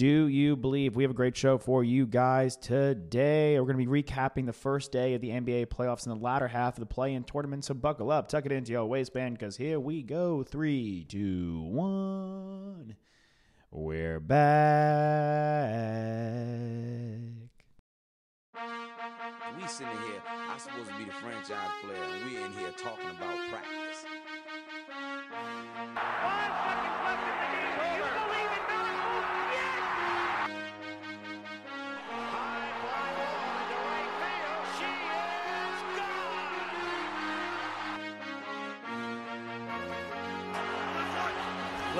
do you believe we have a great show for you guys today? We're going to be recapping the first day of the NBA playoffs in the latter half of the play in tournament. So buckle up, tuck it into your waistband, because here we go. Three, two, one. We're back. We sitting here, I'm supposed to be the franchise player, and we're in here talking about practice.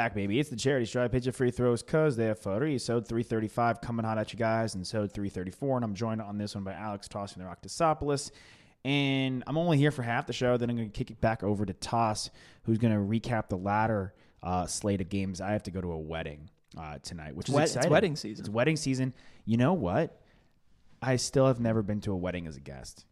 Back, baby. It's the charity stripe. Pitch of free throws cause they're free. So 335 coming hot at you guys, and so 334. And I'm joined on this one by Alex tossing the rock to Sopolis. And I'm only here for half the show. Then I'm going to kick it back over to Toss, who's going to recap the latter uh, slate of games. I have to go to a wedding uh, tonight, which is wed- it's wedding season. It's wedding season. You know what? I still have never been to a wedding as a guest,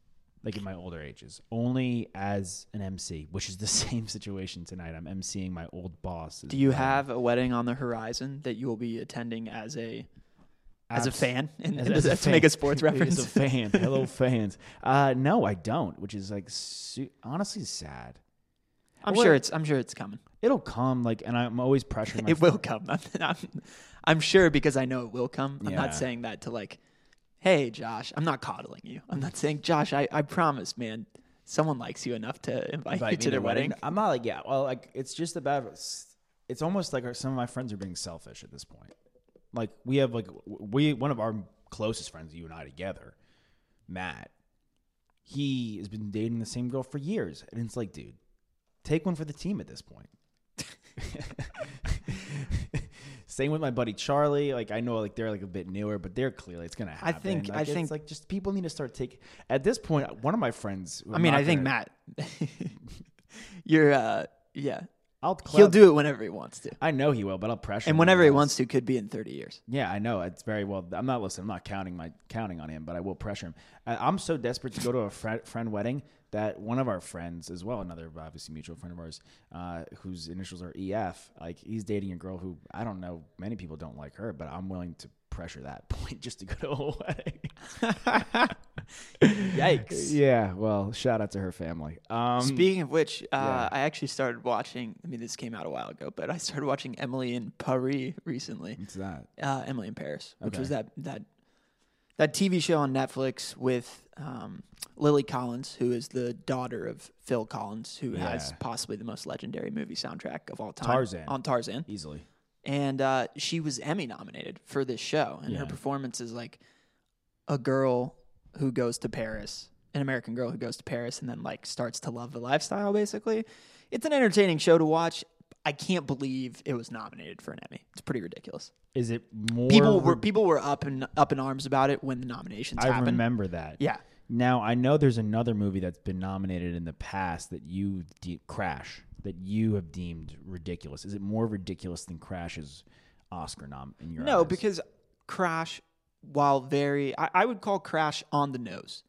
like in my older ages, only as an MC, which is the same situation tonight. I'm MCing my old boss. Do you have a wedding on the horizon that you will be attending as a as a fan? And, as- and as a to make a sports reference? As a fan, hello fans. Uh, no, I don't, which is like su- honestly sad. I'm sure it's I'm sure it's coming. It'll come, like, and I'm always pressuring. My It will come. I'm, I'm, I'm sure because I know it will come. I'm Yeah. not saying that to like, hey Josh, I'm not coddling you. I'm not saying Josh, I, I promise, man, someone likes you enough to invite, invite you to their wedding. I'm not like yeah. Well, like it's just about. It's almost like our, some of my friends are being selfish at this point. Like we have like we one of our closest friends, you and I together, Matt. He has been dating the same girl for years, and it's like, dude, take one for the team at this point. Same with my buddy Charlie. Like I know, like they're like a bit newer, but they're clearly it's gonna happen. I think- Like, I it's think- like just people need to start taking. At this point, one of my friends. I mean, I think gonna- Matt, you're uh yeah, I'll he'll do it whenever he wants to, I know he will, but I'll pressure. and whenever he wants to could be in 30 years. Yeah, I know it's very well. I'm not listening. I'm not counting my counting on him, but I will pressure him. I, I'm so desperate to go to a friend, friend wedding that one of our friends, as well, another obviously mutual friend of ours, uh, whose initials are EF, like he's dating a girl who I don't know. Many people don't like her, but I'm willing to pressure that point just to go to a wedding. Yikes. yeah, well, shout out to her family. Um, Speaking of which, uh, yeah. I actually started watching. I mean, this came out a while ago, but I started watching Emily in Paris recently. what's that? Uh, Emily in Paris, which Okay. was that that that TV show on Netflix with um, Lily Collins, who is the daughter of Phil Collins, who has possibly the most legendary movie soundtrack of all time, Tarzan. on Tarzan. Easily. and uh, she was Emmy nominated for this show, and her performance is like a girl who goes to Paris, an American girl who goes to Paris, and then like starts to love the lifestyle. Basically, it's an entertaining show to watch. I can't believe it was nominated for an Emmy. It's pretty ridiculous. Is it more? People were people were up and up in arms about it when the nominations I happened. remember that. Yeah. Now I know there's another movie that's been nominated in the past that you de- Crash that you have deemed ridiculous. Is it more ridiculous than Crash's Oscar nom in your No, eyes? because Crash, while very, I, I would call Crash on the nose,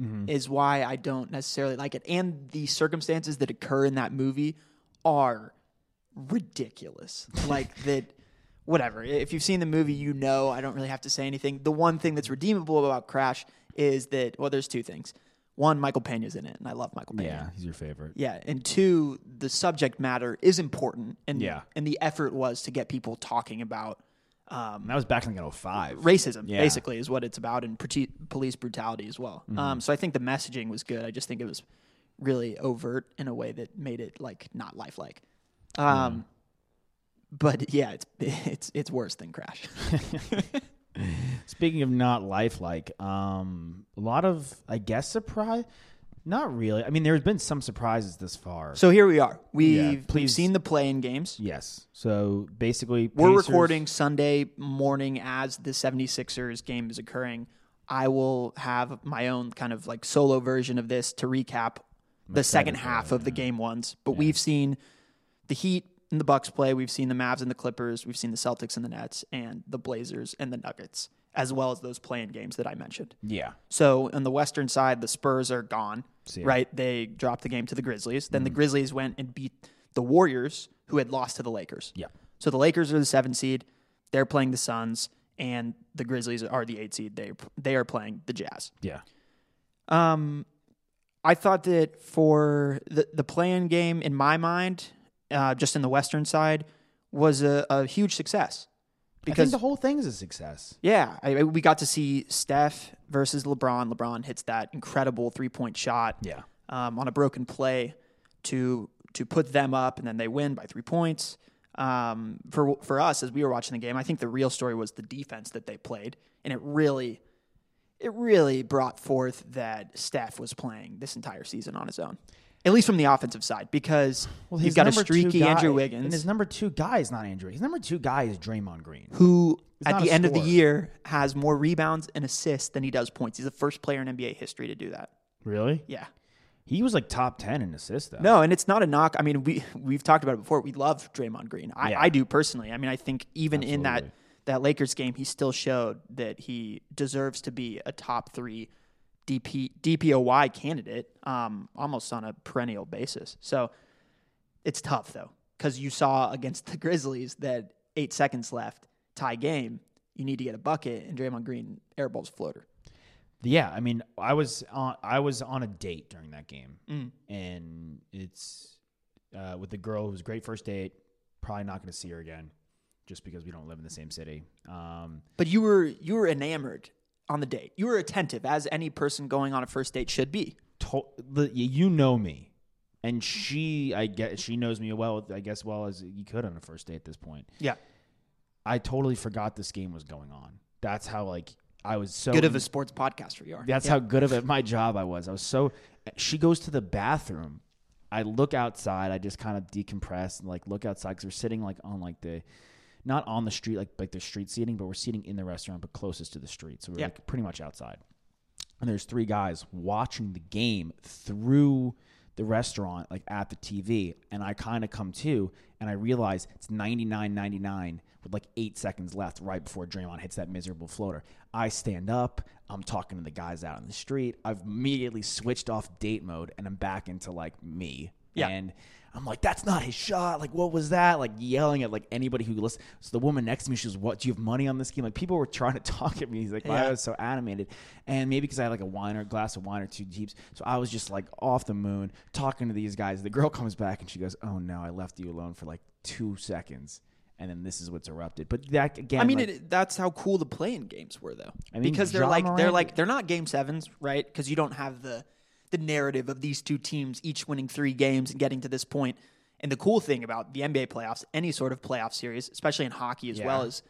Mm-hmm. is why I don't necessarily like it. And the circumstances that occur in that movie are ridiculous. like that, whatever. If you've seen the movie, you know I don't really have to say anything. The one thing that's redeemable about Crash is that, well, there's two things. one, Michael Pena's in it, and I love Michael Pena. Yeah, he's your favorite. Yeah, and two, the subject matter is important, and Yeah. and the effort was to get people talking about And that was back in like 05. racism. Yeah. Basically, is what it's about, and police brutality as well. Mm-hmm. Um, so I think the messaging was good. I just think it was really overt in a way that made it like not lifelike. Um, but yeah, it's it's it's worse than Crash. Speaking of not lifelike, um, a lot of I guess surprise. Not really. I mean, there's been some surprises this far. so here we are. We've, we've seen the play-in games. yes. So basically, We're recording Sunday morning as the 76ers game is occurring. I will have my own kind of like solo version of this to recap the second half of the game ones. But we've seen the Heat and the Bucks play. We've seen the Mavs and the Clippers. We've seen the Celtics and the Nets and the Blazers and the Nuggets, as well as those playing games that I mentioned. Yeah. So on the Western side, the Spurs are gone, See. right? They dropped the game to the Grizzlies. Then the Mm. Grizzlies went and beat the Warriors, who had lost to the Lakers. Yeah. So the Lakers are the seven seed. They're playing the Suns, and the Grizzlies are the eight seed. They they are playing the Jazz. Yeah. Um, I thought that for the the playing game, in my mind, uh, just in the Western side, was a, a huge success I think because the whole thing is a success. yeah, I, I- we got to see Steph versus LeBron. LeBron hits that incredible three point shot Yeah. um, on a broken play to to put them up, and then they win by three points. Um, for for us, as we were watching the game, I think the real story was the defense that they played, and it really it really brought forth that Steph was playing this entire season on his own, at least from the offensive side, because Well, you've got a streaky guy- Andrew And Wiggins his number two guy is not Andrew. His number two guy is Draymond Green. who at the end of the year has more rebounds and assists than he does points. He's the first player in NBA history to do that. Really? Yeah. He was like top ten in assists though. No, and it's not a knock. I mean, we we've talked about it before. We love Draymond Green. I, Yeah. I do personally. I mean, I think even in that that Lakers game, he still showed that he deserves to be a top three DP DPOY candidate, um, almost on a perennial basis. So it's tough though, because you saw against the Grizzlies that eight seconds left, tie game. You need to get a bucket, and Draymond Green airballs floater. Yeah, I mean, I was on I was on a date during that game, Mm. and it's uh, with a girl who was great first date. Probably not going to see her again, just because we don't live in the same city. Um, But you were you were enamored on the date. You were attentive, as any person going on a first date should be. to, the, you know me, and she I guess she knows me well. I guess well as you could on a first date at this point. Yeah. I totally forgot this game was going on. That's how like I was so Good of a sports podcaster you are. That's how good of at my job I was. I was so. She goes to the bathroom. I look outside. I just kind of decompress and like look outside because we're sitting like on like the, not on the street like like the street seating, but we're sitting in the restaurant but closest to the street. So we're Yeah. like pretty much outside. And there's three guys watching the game through the restaurant like at the TV, and I kind of come to and I realize it's 99.99 with like eight seconds left right before Draymond hits that miserable floater. I stand up. I'm talking to the guys out in the street. I've immediately switched off date mode and I'm back into like me. Yeah. And I'm like, that's not his shot. Like, what was that? Like yelling at like anybody who listens. So the woman next to me, she was, "What? Do you have money on this game?" Like people were trying to talk at me. He's like, why Yeah. I was so animated, and maybe because I had like a wine or a glass of wine or two deeps, so I was just like off the moon talking to these guys. The girl comes back and she goes, "Oh no, I left you alone for like two seconds." And then this is what's erupted. But that again, I mean, like, it, that's how cool the playing games were, though. I mean, because they're like they're like they're not game sevens, right? Because you don't have the the narrative of these two teams each winning three games and getting to this point. And the cool thing about the NBA playoffs, any sort of playoff series, especially in hockey as Yeah. well, is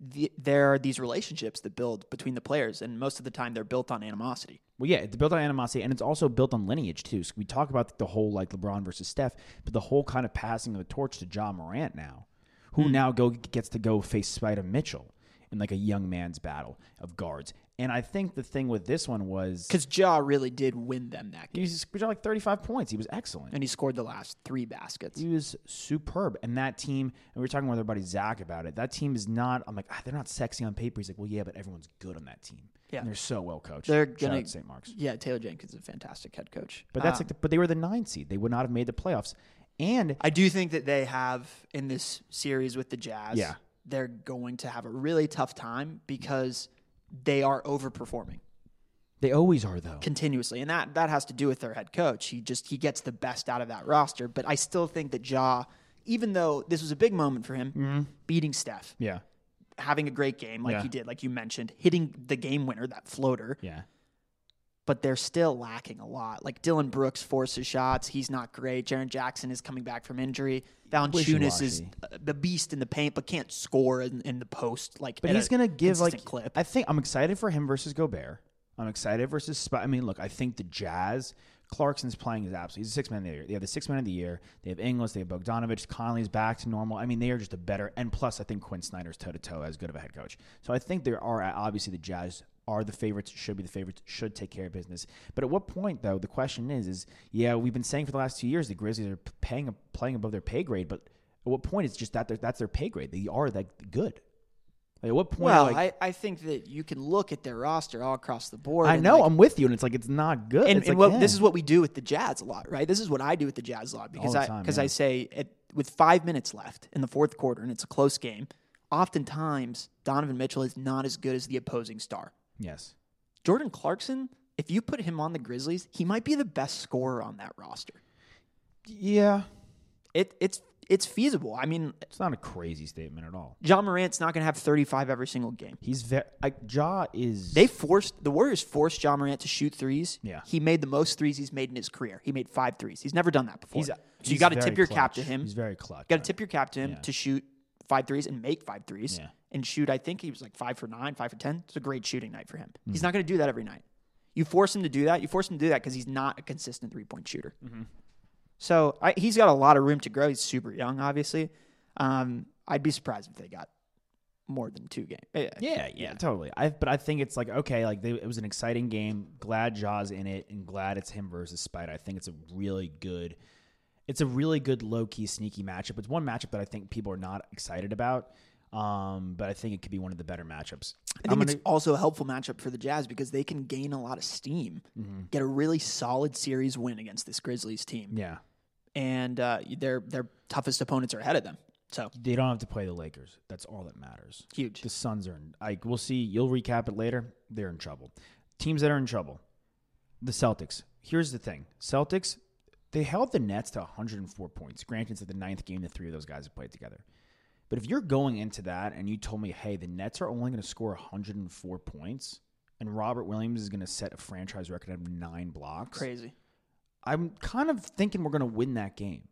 the, there are these relationships that build between the players, and most of the time they're built on animosity. Well, yeah, it's built on animosity, and it's also built on lineage too. So we talk about the whole like LeBron versus Steph, but the whole kind of passing of the torch to Ja Morant now, who Hmm. now go gets to go face Spida Mitchell in like a young man's battle of guards. And I think the thing with this one was Because Ja really did win them that game, he got like thirty five points. He was excellent. and he scored the last three baskets. He was superb. And that team, and we were talking with our buddy Zach about it. That team is not. I'm like, ah, they're not sexy on paper. He's like, well, yeah, but everyone's good on that team. Yeah. and they're so well coached. They're Shout gonna out to St. Mark's. Yeah, Taylor Jenkins is a fantastic head coach. But that's Um, like, the, but they were the nine seed. They would not have made the playoffs. And I do think that they have in this series with the Jazz. Yeah. they're going to have a really tough time because they are overperforming. They always are though. continuously, and that that has to do with their head coach. He just he gets the best out of that roster. But I still think that Ja, even though this was a big moment for him, mm-hmm. beating Steph, yeah. having a great game like Yeah. he did, like you mentioned, hitting the game winner, that floater. Yeah. But they're still lacking a lot. Like Dillon Brooks forces shots. He's not great. Jaren Jackson is coming back from injury. Valanciunas is uh, the beast in the paint, but can't score in, in the post. Like, But he's gonna give like clip. I think I'm excited for him versus Gobert. I'm excited versus Spot. I mean, look, I think the Jazz. Clarkson's playing his absolute. He's a six man of the year. They have the six man of the year. They have Ingles. They have Bogdanovich. Conley's back to normal. I mean, they are just a better. And plus, I think Quin Snyder's toe to toe as good of a head coach. So I think there are obviously the Jazz are the favorites. Should be the favorites. Should take care of business. But at what point though? The question is, is yeah, we've been saying for the last two years the Grizzlies are paying playing above their pay grade. But at what point is just that that's their pay grade. They are that good. Like, at what point? well, like, I, I think that you can look at their roster all across the board. I know like, I'm with you, and it's like it's not good. and, and like, what, this is what we do with the Jazz a lot, right? This is what I do with the Jazz a lot because the I time, because yeah. I say at, with five minutes left in the fourth quarter and it's a close game. Oftentimes, Donovan Mitchell is not as good as the opposing star. Yes. Jordan Clarkson, if you put him on the Grizzlies, he might be the best scorer on that roster. Yeah, It it's it's feasible. I mean, it's not a crazy statement at all. Ja Morant's not going to have 35 every single game. He's very like Ja is. They forced the Warriors forced Ja Morant to shoot threes. Yeah. he made the most threes he's made in his career. He made five threes. He's never done that before. He's, so he's you got to tip your cap to him. He's very clutch. got to tip your cap to him Yeah. to shoot five threes and make five threes Yeah. And shoot. I think he was like five for nine, five for ten. It's a great shooting night for him. Mm-hmm. He's not going to do that every night. You force him to do that. You force him to do that because he's not a consistent three point shooter. Mm-hmm. So I, he's got a lot of room to grow. He's super young, obviously. Um, I'd be surprised if they got more than two games. Eh, Yeah, yeah, totally. I but I think it's like okay, like they, it was an exciting game. Glad Ja's in it, and glad it's him versus Spida. I think it's a really good. It's a really good low key sneaky matchup. It's one matchup that I think people are not excited about. Um, but I think it could be one of the better matchups. I think I'm it's also a helpful matchup for the Jazz because they can gain a lot of steam, Mm-hmm. get a really solid series win against this Grizzlies team, yeah, and uh, their their toughest opponents are ahead of them. So they don't have to play the Lakers. That's all that matters. huge. The Suns are in. Like we'll see. You'll recap it later. They're in trouble. Teams that are in trouble. The Celtics. Here's the thing. Celtics. They held the Nets to 104 points. Granted, it's the ninth game the three of those guys have played together. But if you're going into that and you told me, hey, the Nets are only going to score 104 points, and Robert Williams is going to set a franchise record of nine blocks, Crazy. I'm kind of thinking we're going to win that game.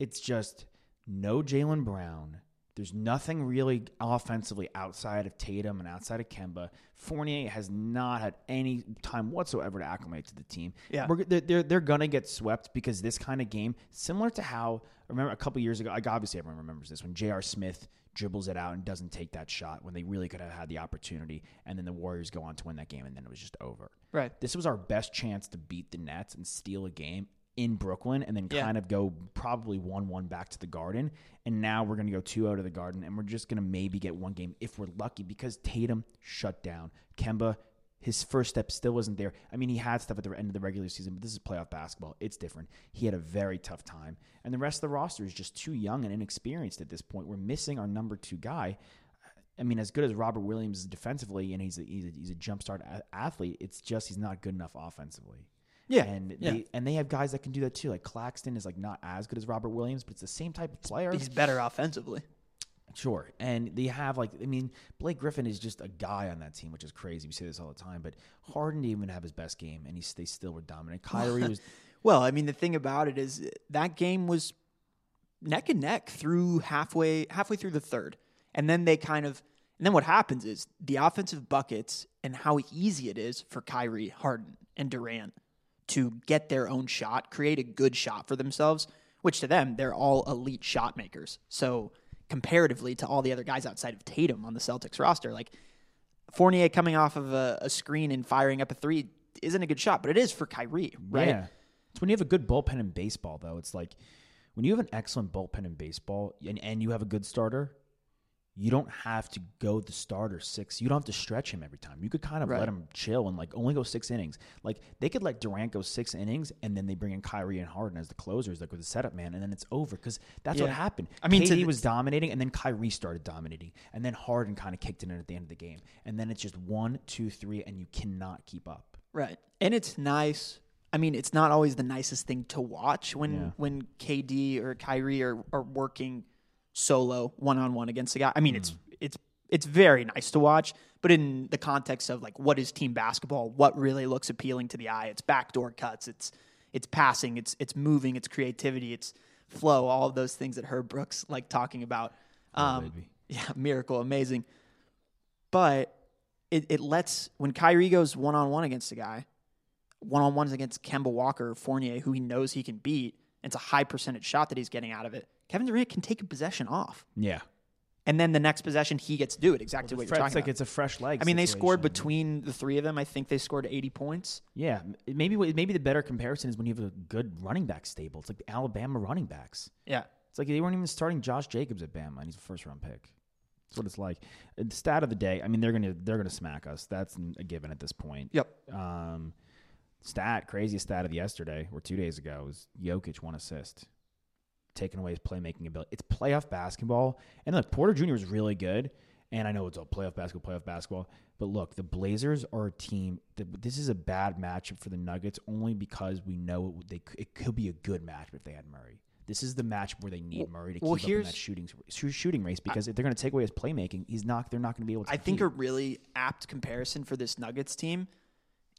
It's just no Jaylen Brown. There's nothing really offensively outside of Tatum and outside of Kemba. Fournier has not had any time whatsoever to acclimate to the team. Yeah. We're, they're, they're, to get swept because this kind of game, similar to how, remember a couple years ago, like obviously everyone remembers this, when J.R. Smith dribbles it out and doesn't take that shot when they really could have had the opportunity, and then the Warriors go on to win that game, and then it was just over. Right. This was our best chance to beat the Nets and steal a game in Brooklyn and then Yeah. kind of go probably 1 1 back to the Garden. And now we're going to go 2 out of the Garden and we're just going to maybe get one game if we're lucky because Tatum shut down. Kemba, his first step still wasn't there. I mean, he had stuff at the end of the regular season, but this is playoff basketball. It's different. He had a very tough time. And the rest of the roster is just too young and inexperienced at this point. We're missing our number two guy. I mean, as good as Robert Williams is defensively, and he's a, he's a, he's a jump start a- athlete, it's just he's not good enough offensively. Yeah, and yeah. they and they have guys that can do that too. Like Claxton is like not as good as Robert Williams, but it's the same type of player. He's better offensively. Sure, and they have like I mean Blake Griffin is just a guy on that team, which is crazy. We say this all the time, but Harden didn't even have his best game, and he they still were dominant. Kyrie was Well, I mean, the thing about it is that game was neck and neck through halfway halfway through the third, and then they kind of and then what happens is the offensive buckets and how easy it is for Kyrie, Harden, and Durant to get their own shot, create a good shot for themselves. Which to them, they're all elite shot makers. So comparatively to all the other guys outside of Tatum on the Celtics roster, like Fournier coming off of a, a screen and firing up a three isn't a good shot, but it is for Kyrie, right? Yeah. It's when you have a good bullpen in baseball, though. It's like when you have an excellent bullpen in baseball and, and you have a good starter, you don't have to go the starter six. You don't have to stretch him every time. You could kind of Right. let him chill and like only go six innings. Like they could let Durant go six innings and then they bring in Kyrie and Harden as the closers, like with the setup man, and then it's over because that's what happened. I mean, KD was dominating, and then Kyrie started dominating, and then Harden kind of kicked it in at the end of the game, and then it's just one, two, three, and you cannot keep up. Right. And it's nice. I mean, it's not always the nicest thing to watch when Yeah. when KD or Kyrie are, are working solo one on one against a guy. I mean, it's it's it's very nice to watch, but in the context of like what is team basketball, what really looks appealing to the eye, it's backdoor cuts, it's it's passing, it's it's moving, it's creativity, it's flow, all of those things that Herb Brooks like talking about. Um, baby. yeah, miracle, amazing. But it, it lets when Kyrie goes one on one against a guy, one on ones against Kemba Walker Fournier, who he knows he can beat, it's a high percentage shot that he's getting out of it. Kevin Durant can take a possession off, Yeah. and then the next possession he gets to do it exactly what you're talking like about. it's like it's a fresh leg. I mean, they scored between the three of them. I think they scored 80 points. Yeah, maybe maybe the better comparison is when you have a good running back stable. It's like the Alabama running backs. Yeah. It's like they weren't even starting Josh Jacobs at Bama, and he's a first round pick. That's what it's like. The stat of the day. I mean, they're gonna they're gonna smack us. That's a given at this point. Yep. Um, stat craziest stat of yesterday or two days ago was Jokic one assist, taking away his playmaking ability. It's playoff basketball, and look, Porter Jr. is really good. And I know it's all playoff basketball, playoff basketball. But look, the Blazers are a team. That, this is a bad matchup for the Nuggets only because we know it, they it could be a good matchup if they had Murray. This is the match where they need Murray to well, keep up in that shooting shooting race because if they're going to take away his playmaking, he's not. They're not going to be able to. I think a really apt comparison for this Nuggets team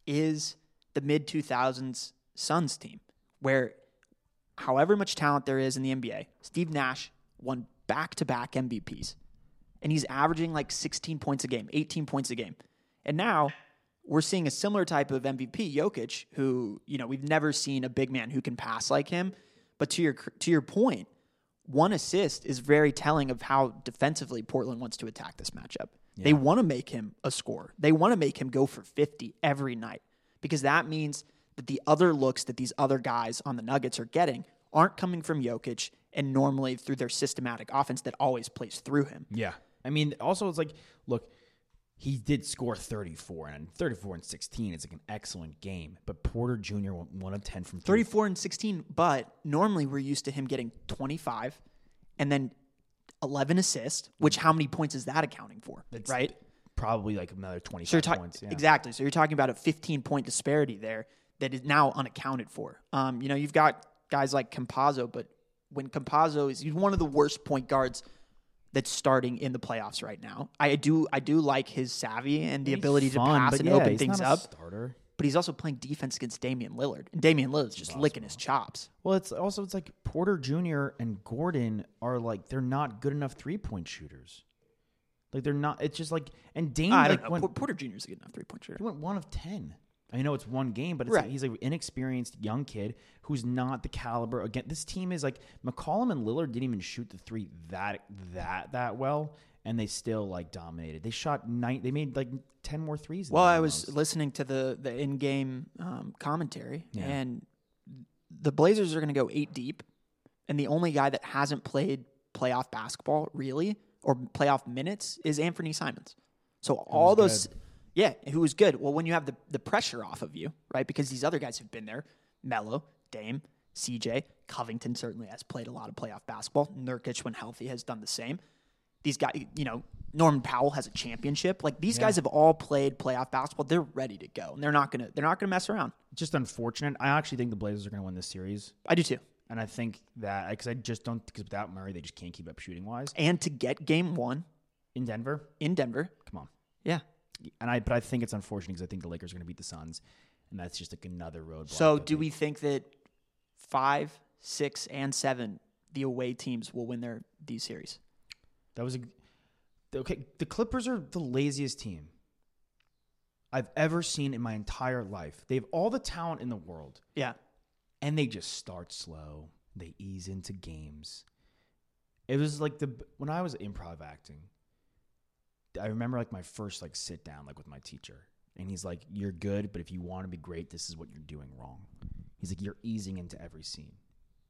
is the mid 2000s Suns team, where however much talent there is in the NBA, Steve Nash won back to back MVPs. And he's averaging like 16 points a game, 18 points a game. And now we're seeing a similar type of MVP, Jokic, who, you know, we've never seen a big man who can pass like him. But to your to your point, one assist is very telling of how defensively Portland wants to attack this matchup. They want to make him a scorer. They want to make him go for 50 every night because that means that the other looks that these other guys on the Nuggets are getting aren't coming from Jokic and normally through their systematic offense that always plays through him. Yeah. I mean, also it's like, look, he did score 34 and 34 and 16 is like an excellent game, but Porter Jr. went 1 of 10 from three. 34 and 16, but normally we're used to him getting 25 and then 11 assists, which how many points is that accounting for? It's right? Probably like another 25 So talking points. Yeah. exactly. So you're talking about a 15 point disparity there that is now unaccounted for. Um, you know, you've got guys like Campazzo, but when Campazzo is he's one of the worst point guards that's starting in the playoffs right now. I do I do like his savvy and the He's ability to pass and yeah, open things up. starter. But he's also playing defense against Damian Lillard, and Damian Lillard's just licking his chops. Well, it's also it's like Porter Jr. and Gordon are like they're not good enough three point shooters. Like they're not. It's just like and Dame I don't know. went, Porter Jr. is a good enough three point shooter. he went one of ten. I know it's one game, but it's Right. like, he's an inexperienced young kid who's not the caliber. Again, this team is like McCollum and Lillard didn't even shoot the three that that that well, and they still like dominated. They shot nine. They made like ten more threes. Well, I was almost. listening to the the in game um, commentary, Yeah. and the Blazers are going to go eight deep, and the only guy that hasn't played playoff basketball really or playoff minutes is Anthony Simons. So all those, yeah, who was good. Well, when you have the the pressure off of you, right? Because these other guys have been there, Melo, Dame, CJ, Covington certainly has played a lot of playoff basketball. Nurkic, when healthy, has done the same these guys, you know, Norman Powell has a championship. Like these guys have all played playoff basketball. They're ready to go, and they're not gonna they're not gonna mess around. just unfortunate. I actually think the Blazers are going to win this series, I do too. and I think that because I just don't because without Murray they just can't keep up shooting wise And to get Game One in Denver. in Denver, Come on. yeah. And I, but I think it's unfortunate because I think the Lakers are going to beat the Suns, and that's just like another roadblock. So do we think that five, six, and seven the away teams will win their these series? That was a okay. The Clippers are the laziest team I've ever seen in my entire life. They have all the talent in the world, Yeah. and they just start slow. They ease into games. It was like the when I was improv acting. I remember like my first like sit down like with my teacher, and he's like, "You're good, but if you want to be great, this is what you're doing wrong." He's like, "You're easing into every scene.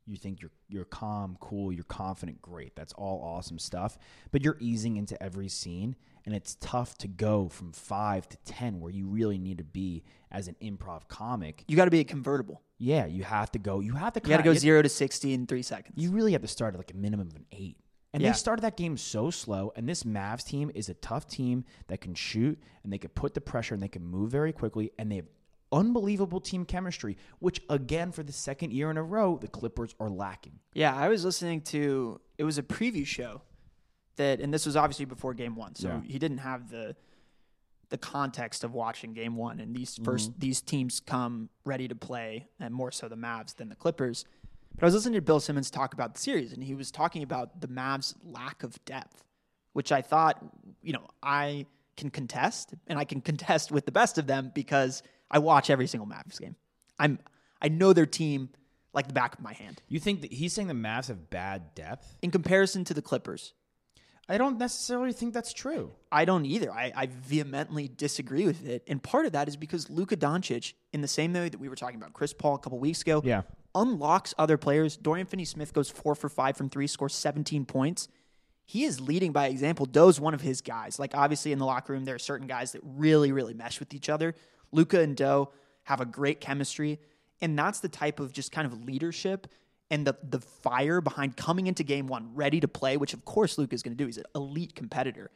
You think you're you're calm, cool, you're confident, great. That's all awesome stuff, but you're easing into every scene, and it's tough to go from five to ten where you really need to be as an improv comic. You got to be a convertible. Yeah, you have to go. You have to. You got to go zero to sixty in three seconds. you really have to start at like a minimum of an eight. And Yeah. they started that game so slow. And this Mavs team is a tough team that can shoot and they can put the pressure and they can move very quickly. And they have unbelievable team chemistry, which again for the second year in a row the Clippers are lacking. Yeah, I was listening to it was a preview show that and this was obviously before game 1. So Yeah. he didn't have the the context of watching game 1 and these 1st Mm-hmm. these teams come ready to play and more so the Mavs than the Clippers. But I was listening to Bill Simmons talk about the series and he was talking about the Mavs lack of depth, which I thought, you know, I can contest and I can contest with the best of them because I watch every single Mavs game. I'm I know their team like the back of my hand You think that he's saying the Mavs have bad depth? in comparison to the Clippers. I don't necessarily think that's true. I don't either. I, I vehemently disagree with it. And part of that is because Luka Doncic, in the same way that we were talking about Chris Paul a couple weeks ago, Yeah. Unlocks other players. Dorian Finney Smith goes four for five from three, scores 17 points. He is leading by example. Doe's one of his guys. Like, obviously, in the locker room, there are certain guys that really, really mesh with each other. Luka and Doe have a great chemistry. And that's the type of just kind of leadership and the, the fire behind coming into game one ready to play, which of course Luka is going to do. He's an elite competitor.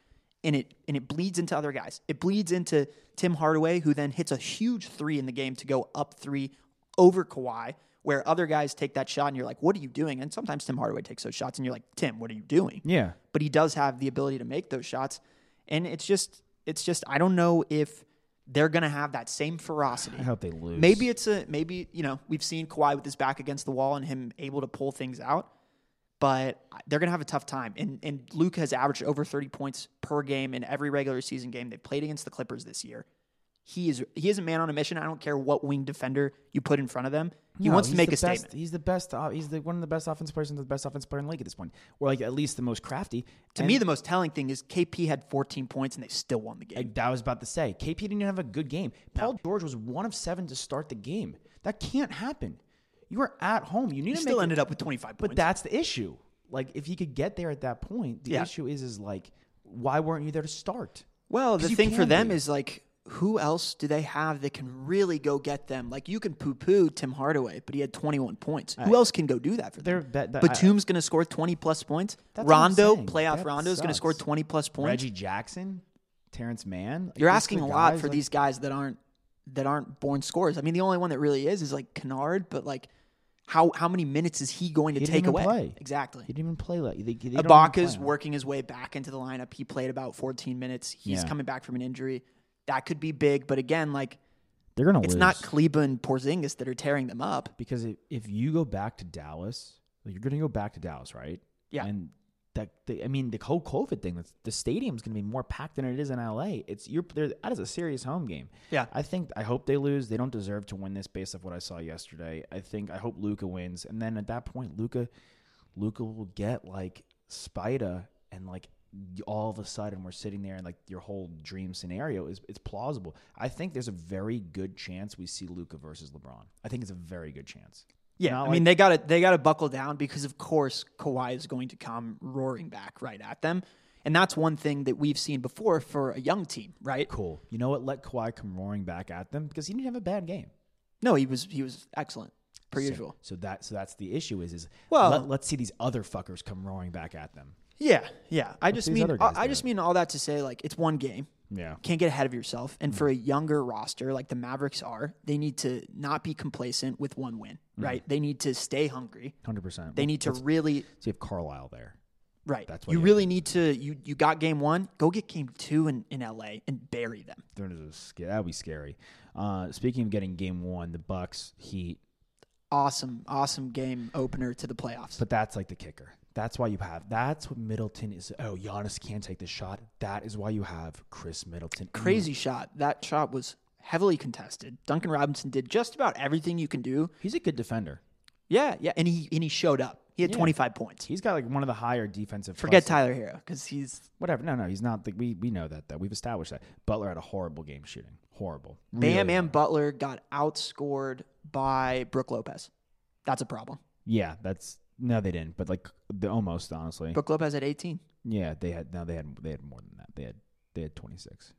And it and it bleeds into other guys. It bleeds into Tim Hardaway, who then hits a huge three in the game to go up three over Kawhi, where other guys take that shot and you're like, what are you doing? And sometimes Tim Hardaway takes those shots and you're like, Tim, what are you doing? Yeah. But he does have the ability to make those shots. And it's just it's just I don't know if they're gonna have that same ferocity. I hope they lose. Maybe it's a maybe you know we've seen Kawhi with his back against the wall and him able to pull things out, but they're gonna have a tough time. And and Luke has averaged over thirty points per game in every regular season game they've played against the Clippers this year. He is he is a man on a mission. I don't care what wing defender you put in front of them. He No, wants to make a best- statement. He's the best. Uh, he's the one of the best offensive players and the best offensive player in the league at this point, or like at least the most crafty. To me, the most telling thing is KP had 14 points and they still won the game. Like, that I was about to say, KP didn't even have a good game. Paul George was one of seven to start the game. That can't happen. You are at home. You need to still ended up with 25 But points. that's the issue. Like if he could get there at that point, the Yeah. issue is is like why weren't you there to start? Well, the thing for them be. is like, who else do they have that can really go get them? Like, you can poo poo Tim Hardaway, but he had 21 points. who else can go do that for them? that- that- Batum's going to score 20 plus points. That's what I'm Rondo, playoff That Rondo, is going to score 20 plus points. Reggie Jackson, Terance Mann. Like, You're asking a lot for like- these guys that aren't that aren't born scorers. I mean, the only one that really is is like Kennard, but like, how how many minutes is he going to He didn't take even away? play. Exactly. He didn't even play. Like, they, they Ibaka's play working his way back into the lineup. He played about 14 minutes. He's Yeah. coming back from an injury. That could be big, but again, like They're gonna it's lose. not Kleber and Porzingis that are tearing them up. because if, if you go back to Dallas, like, you're going to go back to Dallas, right? Yeah. And that the, I mean, the whole COVID thing, the stadium's going to be more packed than it is in LA. It's you're there. That is a serious home game. Yeah. I think I hope they lose. They don't deserve to win this based off what I saw yesterday. I think I hope Luka wins, and then at that point, Luka, Luka will get like Spida, and like all of a sudden we're sitting there and like your whole dream scenario is it's plausible. I think there's a very good chance we see Luka versus LeBron. I think it's a very good chance. Yeah, Not I mean they got to they got to buckle down because of course Kawhi is going to come roaring back right at them, and that's one thing that we've seen before for a young team, right? Cool. You know what? Let Kawhi come roaring back at them because he didn't have a bad game. No, he was he was excellent per So- usual. So that so that's the issue is is Well- let, let's see these other fuckers come roaring back at them. Yeah, yeah. I just mean I, I just mean all that to say like it's one game. Yeah. Can't get ahead of yourself. And for a younger roster like the Mavericks are, they need to not be complacent with one win, right? They need to stay hungry. Hundred percent. They need to really So you have Carlisle there. right. That's what you really need to you you got game 1, go get game 2 in in LA and bury them. That would that would be scary. Uh, speaking of getting game one, the Bucks Heat, Awesome awesome game opener to the playoffs. but that's like the kicker. That's why you have. That's what Middleton is. Oh, Giannis can't take the shot. That is why you have Khris Middleton. Crazy shot. That shot was heavily contested. Duncan Robinson did just about everything you can do. He's a good defender. Yeah, yeah, and he and he showed up. He had Yeah. 25 points. He's got like one of the higher defensive. Forget plus- Tyler Herro because he's Whatever. No, no, he's not. The, we we know that. That we've established that. Butler had a horrible game shooting. Horrible. Bam Really and Butler got outscored by Brook Lopez. That's a problem. Yeah, that's no, they didn't. But like the, almost honestly, Brook Lopez at 18 yeah, they had no, they had they had more than that. They had they had twenty six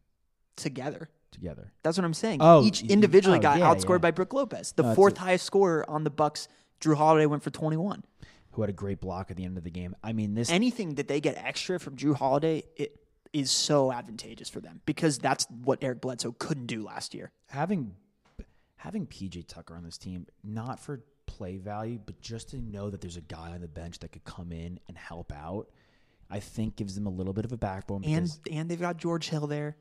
together. together. That's what I'm saying. Oh, Each individually oh, got yeah, outscored yeah. by Brook Lopez. The No, it's fourth a- highest scorer on the Bucks, Jrue Holiday went for 21. Who had a great block at the end of the game? I mean, this Anything that they get extra from Jrue Holiday, it is so advantageous for them because that's what Eric Bledsoe couldn't do last year. having having PJ Tucker on this team, not for play value, but just to know that there's a guy on the bench that could come in and help out, I think gives them a little bit of a backbone. And and they've got George Hill there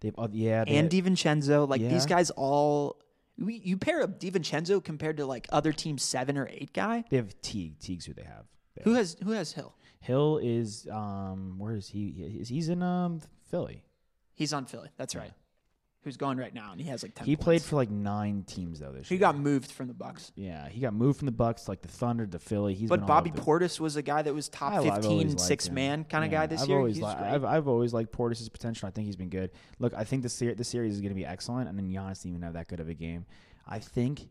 they've, uh, yeah, they, and DiVincenzo. Like these guys all. We, you pair up DiVincenzo compared to like other teams seven or eight guy. they have Teague. Teague's who they have. there. Who has who has Hill? Hill is um where is he? He- He's in um Philly. He's on Philly. That's right. Who's going right now? And he has like ten. He played for like nine teams though this He year. got moved from the Bucks. yeah, he got moved from the Bucks to like the Thunder to Philly. He's But Bobby the- Portis was a guy that was top I- I've 15, always liked six man kind of Yeah, guy this I've year. Always li- I've, I've always liked Portis's potential. I think he's been good. Look, I think the ser- the series is going to be excellent, and then Giannis didn't even have that good of a game. I think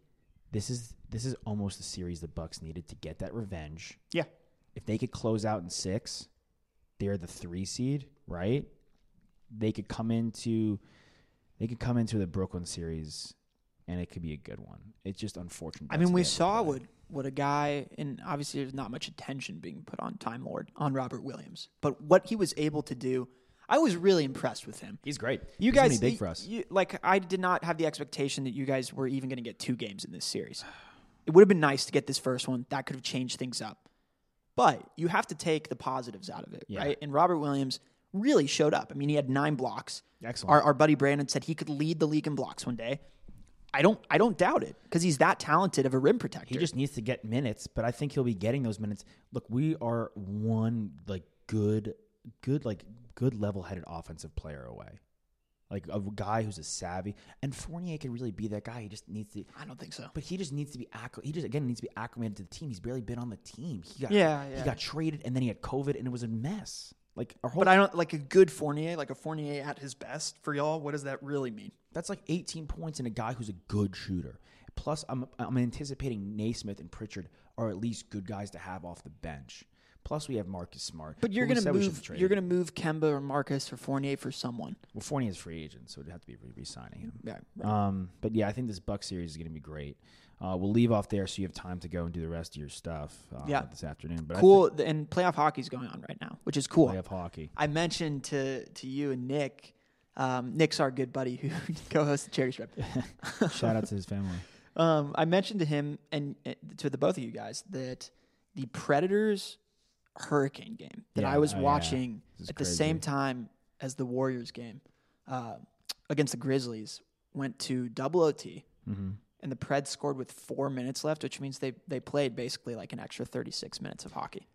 this is this is almost the series the Bucks needed to get that revenge. yeah. If they could close out in six, they're the three seed, right? They could come into they could come into the Brooklyn series, and it could be a good one. It's just unfortunate. I mean, we the way they saw what what a guy, and obviously there's not much attention being put on Time Lord on Robert Williams, but what he was able to do, I was really impressed with him. he's great. You He's guys, big for us. you- like I did not have the expectation that you guys were even going to get two games in this series. It would have been nice to get this first one. That could have changed things up. But you have to take the positives out of it, Yeah. right? And Robert Williams really showed up. I mean, he had nine blocks. Excellent. Our, our buddy Brandon said he could lead the league in blocks one day. I don't. I don't doubt it because he's that talented of a rim protector. He just needs to get minutes, but I think he'll be getting those minutes. Look, we are one like good, good like good level-headed offensive player away, like a guy who's a savvy. And Fournier could really be that guy. He just needs to. I don't think so. But he just needs to be acc- he just again needs to be acclimated to the team. He's barely been on the team. He got Yeah, he got traded and then he had COVID and it was a mess. Like our whole But I don't like a good Fournier, like a Fournier at his best for y'all. What does that really mean? That's like 18 points in a guy who's a good shooter. Plus, I'm I'm anticipating Nesmith and Pritchard are at least good guys to have off the bench. Plus, we have Marcus Smart. But you're who gonna said we should move. trade. You're gonna move Kemba or Marcus or Fournier for someone. Well, Fournier is free agent, so it'd have to be re- re-signing him. Yeah, Um, but yeah, I think this Buck series is going to be great. Uh, we'll leave off there so you have time to go and do the rest of your stuff. Uh, Yeah. this afternoon. But cool. and playoff hockey's going on right now, which is cool. Playoff hockey. I mentioned to to you and Nick. Um, Nick's our good buddy who co-hosts the Charity Strip. Shout out to his family. Um, I mentioned to him and uh, to the both of you guys that the Predators Hurricane game that Yeah, I was oh, watching is at the same time as the Warriors game uh, against the Grizzlies went to double OT, Mm-hmm. And the Preds scored with four minutes left, which means they they played basically like an extra thirty six minutes of hockey,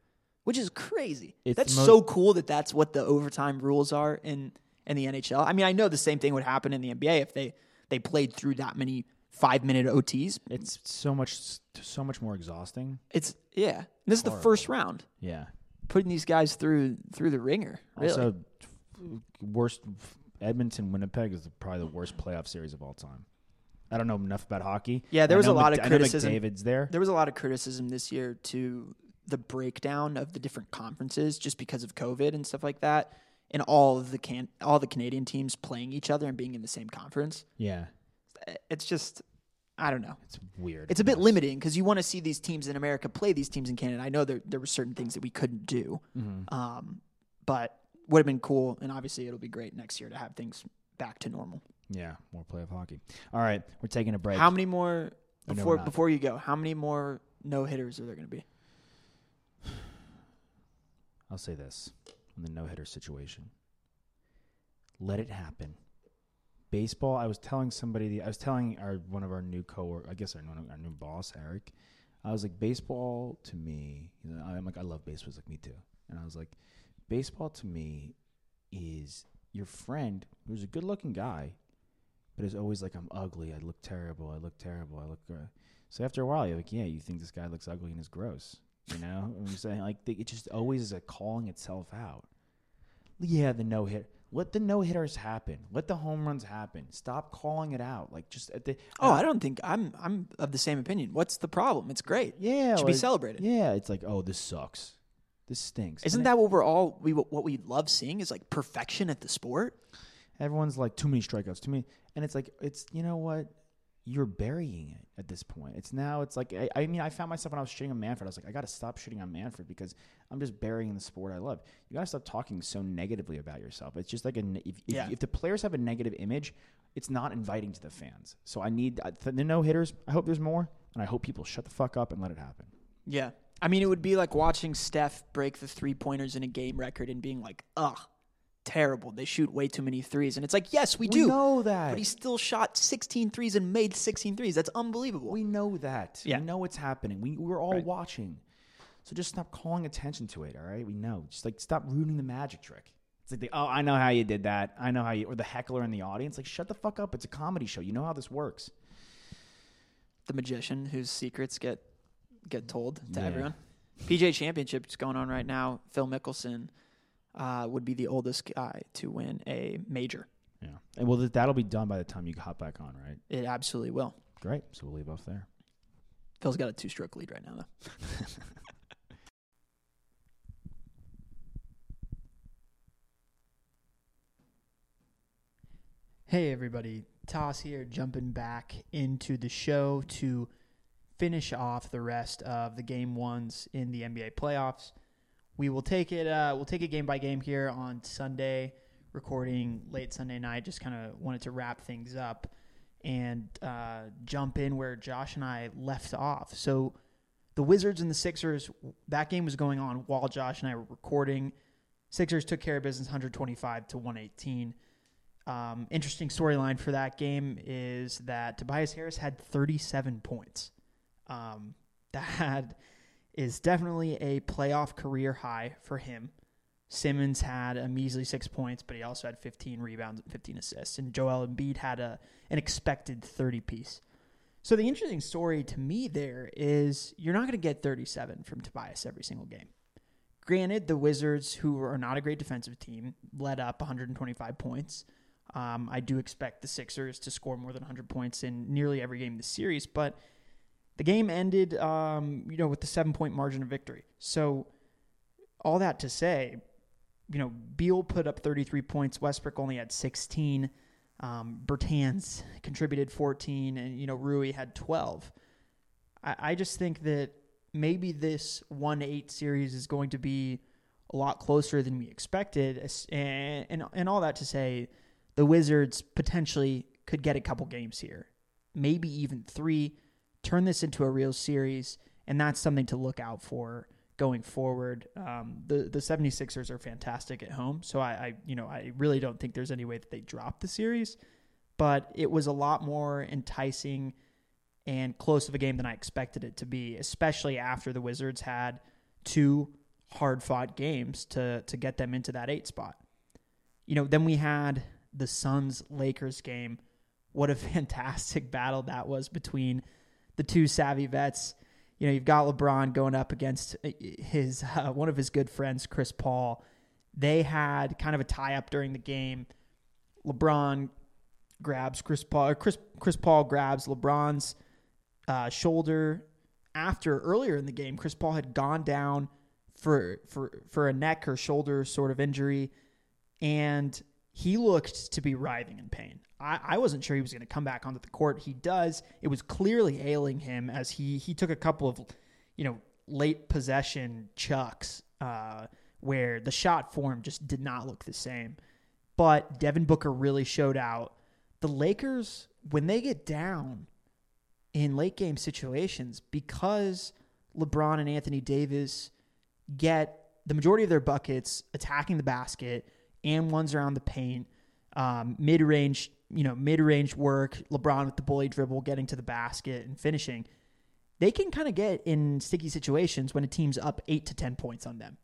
which is crazy. It's that's so cool that that's what the overtime rules are in in the NHL. I mean, I know the same thing would happen in the NBA if they they played through that many five minute OTs. It's so much, so much more exhausting. It's yeah. This is the first round, Yeah. putting these guys through through the ringer. Really. Also, worst Edmonton Winnipeg is probably the worst playoff series of all time. I don't know enough about hockey. Yeah, there was a lot Mc- of criticism. McDavid's there. there was a lot of criticism this year to the breakdown of the different conferences just because of COVID and stuff like that, and all of the can all the Canadian teams playing each other and being in the same conference. Yeah, It's just, I don't know. it's weird. It's a bit limiting because you want to see these teams in America play these teams in Canada. I know there there were certain things that we couldn't do, Mm-hmm. um, but would have been cool, and obviously it'll be great next year to have things back to normal. Yeah, more playoff hockey. All right, we're taking a break. How many more no, before before you go? How many more no hitters are there going to be? I'll say this on the no hitter situation. Let it happen. Baseball. I was telling somebody. The, I was telling our one of our new co. I guess our, our new boss, Eric. I was like, baseball to me. You know, I'm like, I love baseball. He's like, me too. And I was like, baseball to me is your friend who's a good-looking guy, but it's always like, I'm ugly. I look terrible. I look terrible. I look. Uh. So after a while, you're like, yeah, you think this guy looks ugly and is gross. You know, I'm saying like they, it just always is a calling itself out. Yeah, the no hit. Let the no hitters happen. Let the home runs happen. Stop calling it out. Like just at the Oh, I don't think I'm I'm of the same opinion. What's the problem? It's great. yeah It should be celebrated. Yeah, it's like oh this sucks. This stinks. Isn't And that what we're all we what we love seeing is like perfection at the sport? Everyone's like too many strikeouts, too many, and it's like it's you know what you're burying it at this point. It's now it's like I, I mean I found myself when I was shitting on Manfred. I was like I got to stop shitting on Manfred because I'm just burying the sport I love. You got to stop talking so negatively about yourself. It's just like a if, if, Yeah. if the players have a negative image, it's not inviting to the fans. So I need the no hitters. I hope there's more, and I hope people shut the fuck up and let it happen. Yeah. I mean, it would be like watching Steph break the three pointers in a game record and being like, ugh, terrible. They shoot way too many threes. And it's like, yes, we, We do. know that. But he still shot 16 threes and made 16 threes. That's unbelievable. We know that. Yeah. We know what's happening. We we're all Right. watching. So just stop calling attention to it. All right. We know. Just like stop ruining the magic trick. It's like, the, oh, I know how you did that. I know how you, or the heckler in the audience. Like, shut the fuck up. It's a comedy show. You know how this works. the magician whose secrets get get told to Yeah. everyone. PGA Championship is going on right now. Phil Mickelson uh, would be the oldest guy to win a major. Yeah. And well, that'll be done by the time you hop back on, right? It absolutely will. Great. So we'll leave off there. Phil's got a two stroke lead right now, though. Hey, everybody. Toss here, jumping back into the show to finish off the rest of the game ones in the NBA playoffs. We will take it. Uh, we'll take it game by game here on Sunday, recording late Sunday night. Just kind of wanted to wrap things up and uh, jump in where Josh and I left off. So, the Wizards and the Sixers. That game was going on while Josh and I were recording. Sixers took care of business, 125 to 118. Um, interesting storyline for that game is that Tobias Harris had 37 points. Um, that is definitely a playoff career high for him. Simmons had a measly six points, but he also had 15 rebounds and 15 assists. And Joel Embiid had a an expected 30 piece. So the interesting story to me there is you're not going to get 37 from Tobias every single game. Granted, the Wizards, who are not a great defensive team, led up 125 points. Um, I do expect the Sixers to score more than 100 points in nearly every game the series, but the game ended, um, you know, with the seven point margin of victory. So, all that to say, you know, Beal put up 33 points. Westbrook only had 16. Um, Bertans contributed 14, and you know, Rui had 12. I, I just think that maybe this one eight series is going to be a lot closer than we expected, and and, and all that to say, the Wizards potentially could get a couple games here, maybe even three, turn this into a real series, and that's something to look out for going forward. Um, the the 76ers are fantastic at home, so I, I you know I really don't think there's any way that they drop the series, but it was a lot more enticing and close of a game than I expected it to be, especially after the Wizards had two hard fought games to to get them into that eight spot. You know, then we had the Suns Lakers game. What a fantastic battle that was between the two savvy vets. You know, you've got LeBron going up against uh, his uh, one of his good friends, Chris Paul. They had kind of a tie up during the game. LeBron grabs Chris Paul. Chris Chris Paul grabs LeBron's uh, shoulder after earlier in the game. Chris Paul had gone down for for for a neck or shoulder sort of injury, and he looked to be writhing in pain. I, I wasn't sure he was going to come back onto the court. He does. It was clearly ailing him as he he took a couple of, you know, late possession chucks uh, where the shot form just did not look the same. But Devin Booker really showed out. The Lakers, when they get down in late game situations, because LeBron and Anthony Davis get the majority of their buckets attacking the basket and ones around the paint, um, mid range, you know, mid range work, LeBron with the bully dribble, getting to the basket and finishing. They can kind of get in sticky situations when a team's up eight to 10 points on them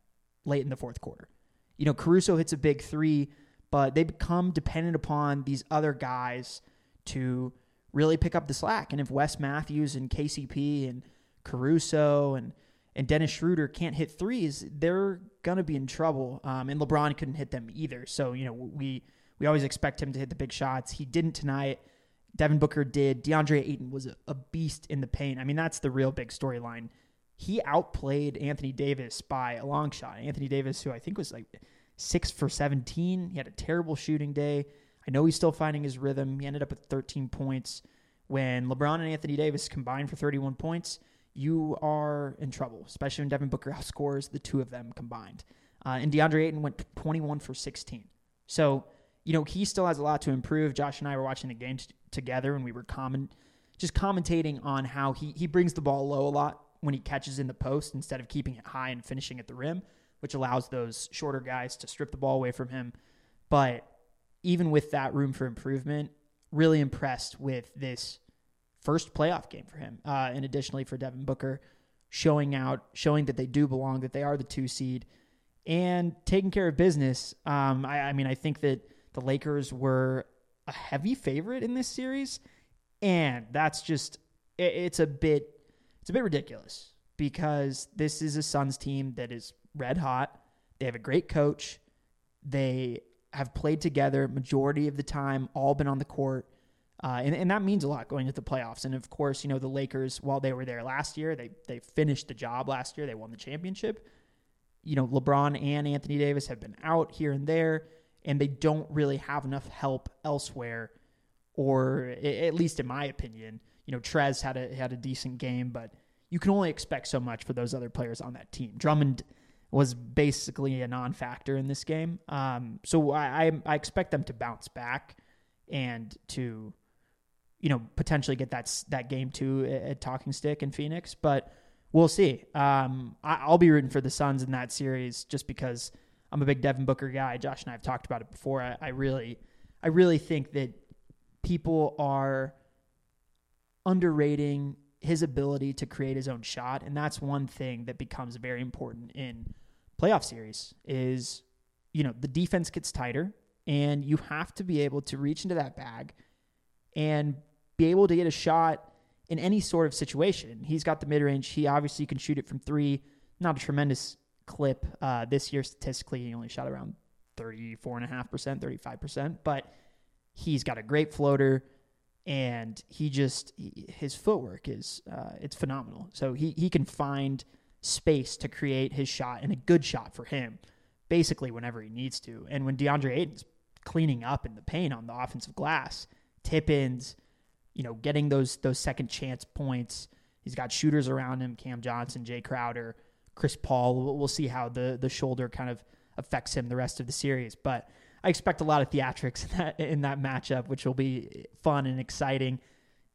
late in the fourth quarter. You know, Caruso hits a big three, but they become dependent upon these other guys to really pick up the slack. And if Wes Matthews and KCP and Caruso and and Dennis Schroeder can't hit threes, they're gonna be in trouble. Um, and LeBron couldn't hit them either. So you know we we always expect him to hit the big shots. He didn't tonight. Devin Booker did. DeAndre Ayton was a, beast in the paint. I mean, that's the real big storyline. He outplayed Anthony Davis by a long shot. Anthony Davis, who I think was like six for 17, he had a terrible shooting day. I know he's still finding his rhythm. He ended up with 13 points. When LeBron and Anthony Davis combined for 31 points, you are in trouble, especially when Devin Booker outscores the two of them combined. Uh, and DeAndre Ayton went 21 for 16. So you know, he still has a lot to improve. Josh and I were watching the game t- together and we were comment, just commentating on how he, he brings the ball low a lot when he catches in the post instead of keeping it high and finishing at the rim, which allows those shorter guys to strip the ball away from him. But even with that room for improvement, really impressed with this first playoff game for him. Uh, and additionally for Devin Booker, showing out, showing that they do belong, that they are the two seed, and taking care of business. Um, I, I mean, I think that the Lakers were a heavy favorite in this series, and that's just it, it's a bit it's a bit ridiculous because this is a Suns team that is red hot. They have a great coach. They have played together majority of the time, all been on the court. Uh, and, and that means a lot going into the playoffs. And of course, you know, the Lakers, while they were there last year, they, they finished the job last year. They won the championship. You know, LeBron and Anthony Davis have been out here and there, and they don't really have enough help elsewhere, or at least in my opinion. You know, Trez had a had a decent game, but you can only expect so much for those other players on that team. Drummond was basically a non-factor in this game, um, so I, I I expect them to bounce back and to you know, potentially get that that game two at Talking Stick in Phoenix. But we'll see. Um, I, will be rooting for the Suns in that series just because I'm a big Devin Booker guy. Josh and I have talked about it before. I, I really, I really think that people are underrating his ability to create his own shot, and that's one thing that becomes very important in playoff series. Is you know the defense gets tighter, and you have to be able to reach into that bag and be able to get a shot in any sort of situation. He's got the mid range. He obviously can shoot it from three. Not a tremendous clip uh, this year statistically. He only shot around 34.5%, 35%, but he's got a great floater and he just he, his footwork is uh, it's phenomenal. So he he can find space to create his shot and a good shot for him basically whenever he needs to. And when DeAndre Ayton's cleaning up in the paint on the offensive glass, tip ins, you know, getting those those second chance points. He's got shooters around him: Cam Johnson, Jae Crowder, Chris Paul. We'll see how the the shoulder kind of affects him the rest of the series, but I expect a lot of theatrics in that in that matchup, which will be fun and exciting.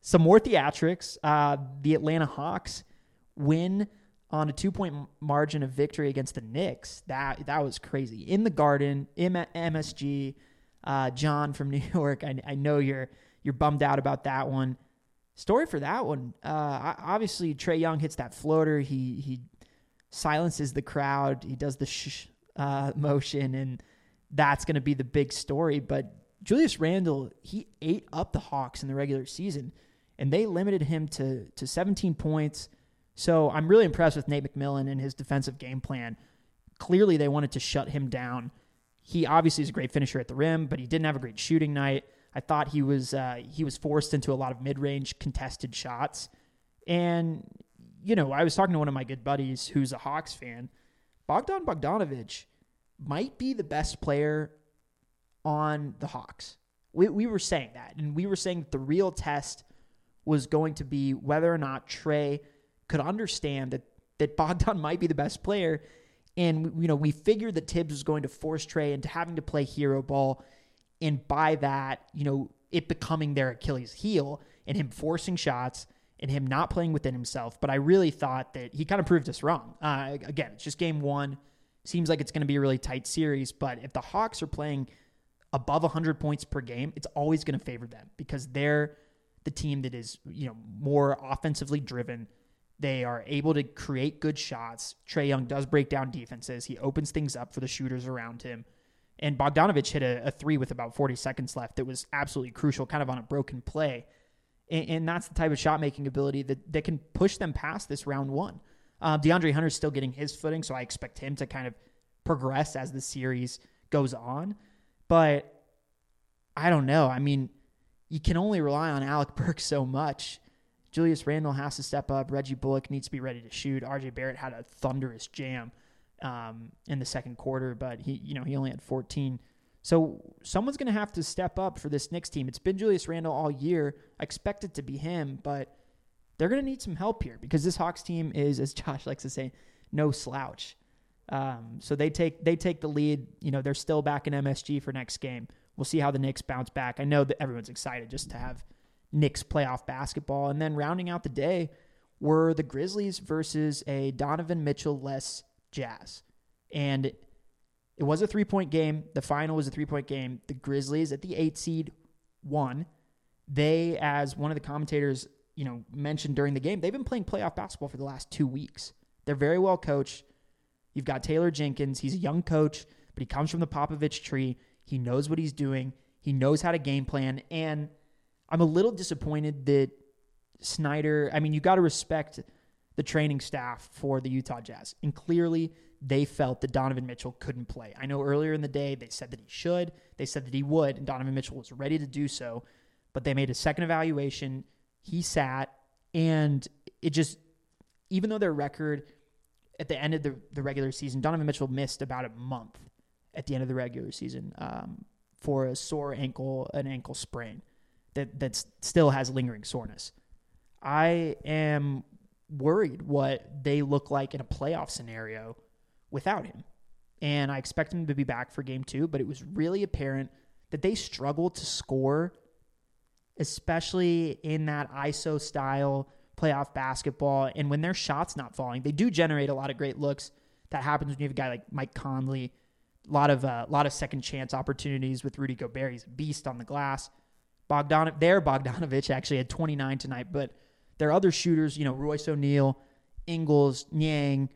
Some more theatrics. Uh, the Atlanta Hawks win on a two point margin of victory against the Knicks. That that was crazy in the Garden, M- MSG. Uh, John from New York, I, I know you're you're bummed out about that one. Story for that one. Uh, obviously, Trae Young hits that floater. He he silences the crowd. He does the shh uh, motion, and that's going to be the big story. But Julius Randle, he ate up the Hawks in the regular season, and they limited him to to 17 points. So I'm really impressed with Nate McMillan and his defensive game plan. Clearly, they wanted to shut him down. He obviously is a great finisher at the rim, but he didn't have a great shooting night. I thought he was uh, he was forced into a lot of mid range contested shots, and you know I was talking to one of my good buddies who's a Hawks fan. Bogdan Bogdanovich might be the best player on the Hawks. We we were saying that, and we were saying that the real test was going to be whether or not Trae could understand that that Bogdan might be the best player. And you know, we figured that Tibbs was going to force Trae into having to play hero ball and by that, you know, it becoming their Achilles heel and him forcing shots and him not playing within himself. But I really thought that he kind of proved us wrong. Uh, again, it's just game one. Seems like it's going to be a really tight series. But if the Hawks are playing above 100 points per game, it's always going to favor them because they're the team that is, you know, more offensively driven. They are able to create good shots. Trae Young does break down defenses. He opens things up for the shooters around him. And Bogdanovich hit a, a, three with about 40 seconds left that was absolutely crucial, kind of on a broken play. And, and that's the type of shot making ability that, that can push them past this round one. Uh, DeAndre Hunter's still getting his footing, so I expect him to kind of progress as the series goes on. But I don't know. I mean, you can only rely on Alec Burks so much. Julius Randle has to step up. Reggie Bullock needs to be ready to shoot. RJ Barrett had a thunderous jam um, in the second quarter, but he, you know, he only had 14. So someone's going to have to step up for this Knicks team. It's been Julius Randle all year. I expect it to be him, but they're going to need some help here because this Hawks team is, as Josh likes to say, no slouch. Um, so they take they take the lead. You know, they're still back in MSG for next game. We'll see how the Knicks bounce back. I know that everyone's excited just to have Knicks playoff basketball. And then rounding out the day were the Grizzlies versus a Donovan Mitchell less Jazz. And it was a three point game. The final was a three point game. The Grizzlies at the eight seed won. They, as one of the commentators, you know, mentioned during the game, they've been playing playoff basketball for the last two weeks. They're very well coached. You've got Taylor Jenkins. He's a young coach, but he comes from the Popovich tree. He knows what he's doing. He knows how to game plan. And I'm a little disappointed that Snyder, I mean, you got to respect the training staff for the Utah Jazz. And clearly, they felt that Donovan Mitchell couldn't play. I know earlier in the day they said that he should, they said that he would, and Donovan Mitchell was ready to do so. But they made a second evaluation. He sat, and it just, even though their record at the end of the, the regular season, Donovan Mitchell missed about a month at the end of the regular season um, for a sore ankle, an ankle sprain that that still has lingering soreness. I am worried what they look like in a playoff scenario without him. And I expect him to be back for game two, but it was really apparent that they struggled to score, especially in that ISO style playoff basketball. And when their shots not falling, they do generate a lot of great looks. That happens when you have a guy like Mike Conley. A lot of a uh, lot of second chance opportunities with Rudy Gobert. He's a beast on the glass. Bogdan, there Bogdanovich actually had 29 tonight, but there are other shooters. You know, Royce O'Neale, Ingles, Niang,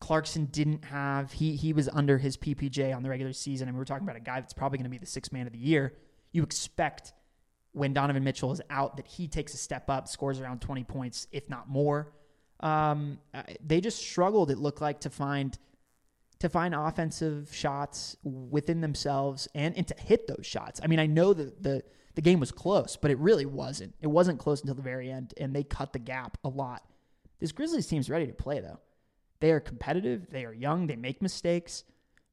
Clarkson didn't have. He he was under his PPG on the regular season, and we were talking about a guy that's probably going to be the sixth man of the year. You expect when Donovan Mitchell is out that he takes a step up, scores around 20 points, if not more. Um, they just struggled. It looked like to find to find offensive shots within themselves and, and to hit those shots. I mean, I know that the the game was close, but it really wasn't. It wasn't close until the very end, and they cut the gap a lot. This Grizzlies team's ready to play though. They are competitive. They are young. They make mistakes,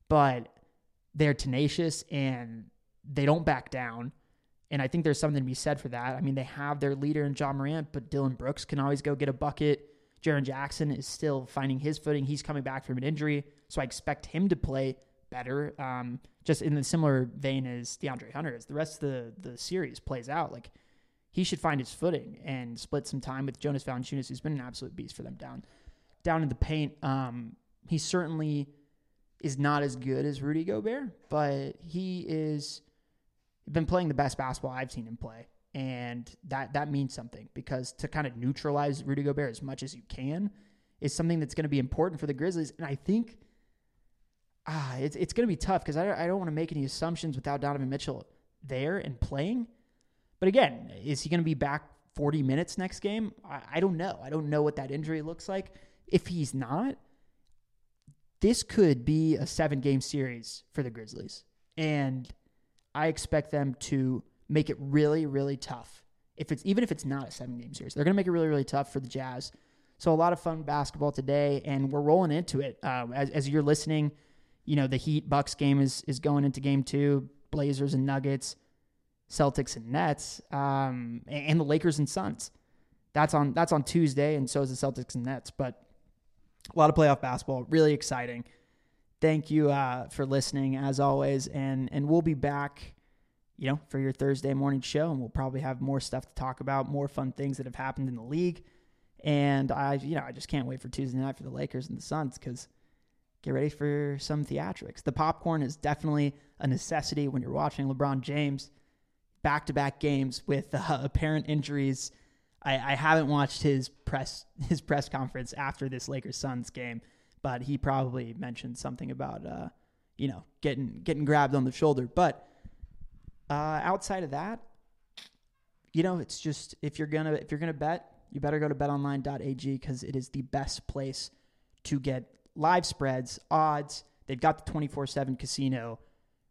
but they're tenacious and they don't back down. And I think there's something to be said for that. I mean, they have their leader in Ja Morant, but Dillon Brooks can always go get a bucket. Jaren Jackson is still finding his footing. He's coming back from an injury, so I expect him to play better. Um, just in the similar vein as DeAndre Hunter, as the rest of the the series plays out, like he should find his footing and split some time with Jonas Valanciunas, who's been an absolute beast for them down down in the paint. Um, he certainly is not as good as Rudy Gobert, but he is been playing the best basketball I've seen him play. And that that means something because to kind of neutralize Rudy Gobert as much as you can is something that's going to be important for the Grizzlies. And I think ah, it's it's going to be tough because I, I don't want to make any assumptions without Donovan Mitchell there and playing. But again, is he going to be back 40 minutes next game? I, I don't know. I don't know what that injury looks like. If he's not, this could be a seven game series for the Grizzlies. And I expect them to make it really, really tough. If it's even if it's not a seven game series, they're going to make it really, really tough for the Jazz. So a lot of fun basketball today, and we're rolling into it. Uh, as, as you're listening, you know the Heat Bucks game is is going into game two. Blazers and Nuggets, Celtics and Nets, um, and, the Lakers and Suns. That's on that's on Tuesday, and so is the Celtics and Nets. But a lot of playoff basketball, really exciting. Thank you uh, for listening as always, and and we'll be back, you know, for your Thursday morning show, and we'll probably have more stuff to talk about, more fun things that have happened in the league, and I, you know, I just can't wait for Tuesday night for the Lakers and the Suns because get ready for some theatrics. The popcorn is definitely a necessity when you're watching LeBron James back to back games with uh, apparent injuries. I, I, haven't watched his press his press conference after this Lakers Suns game, but he probably mentioned something about uh, you know getting getting grabbed on the shoulder. But uh, outside of that, you know, it's just if you're gonna if you're gonna bet, you better go to betonline.ag because it is the best place to get live spreads, odds. They've got the 24 7 casino.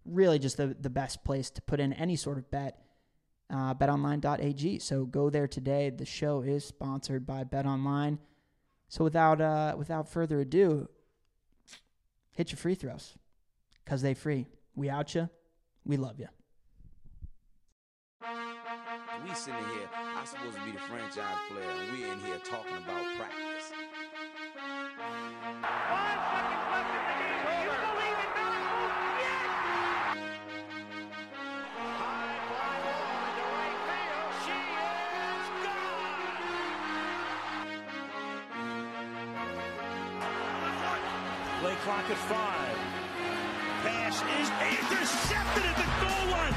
Really, just the, the best place to put in any sort of bet. Uh, betonline.ag. So go there today. The show is sponsored by BetOnline. So without uh, without further ado, hit your free throws because they free. We out you. We love you. We sitting here, I'm supposed to be the franchise player, and we in here talking about practice. Five seconds left in the game. You believe? Yes! High. She is gone! Play clock at five. Pass is intercepted at the goal line.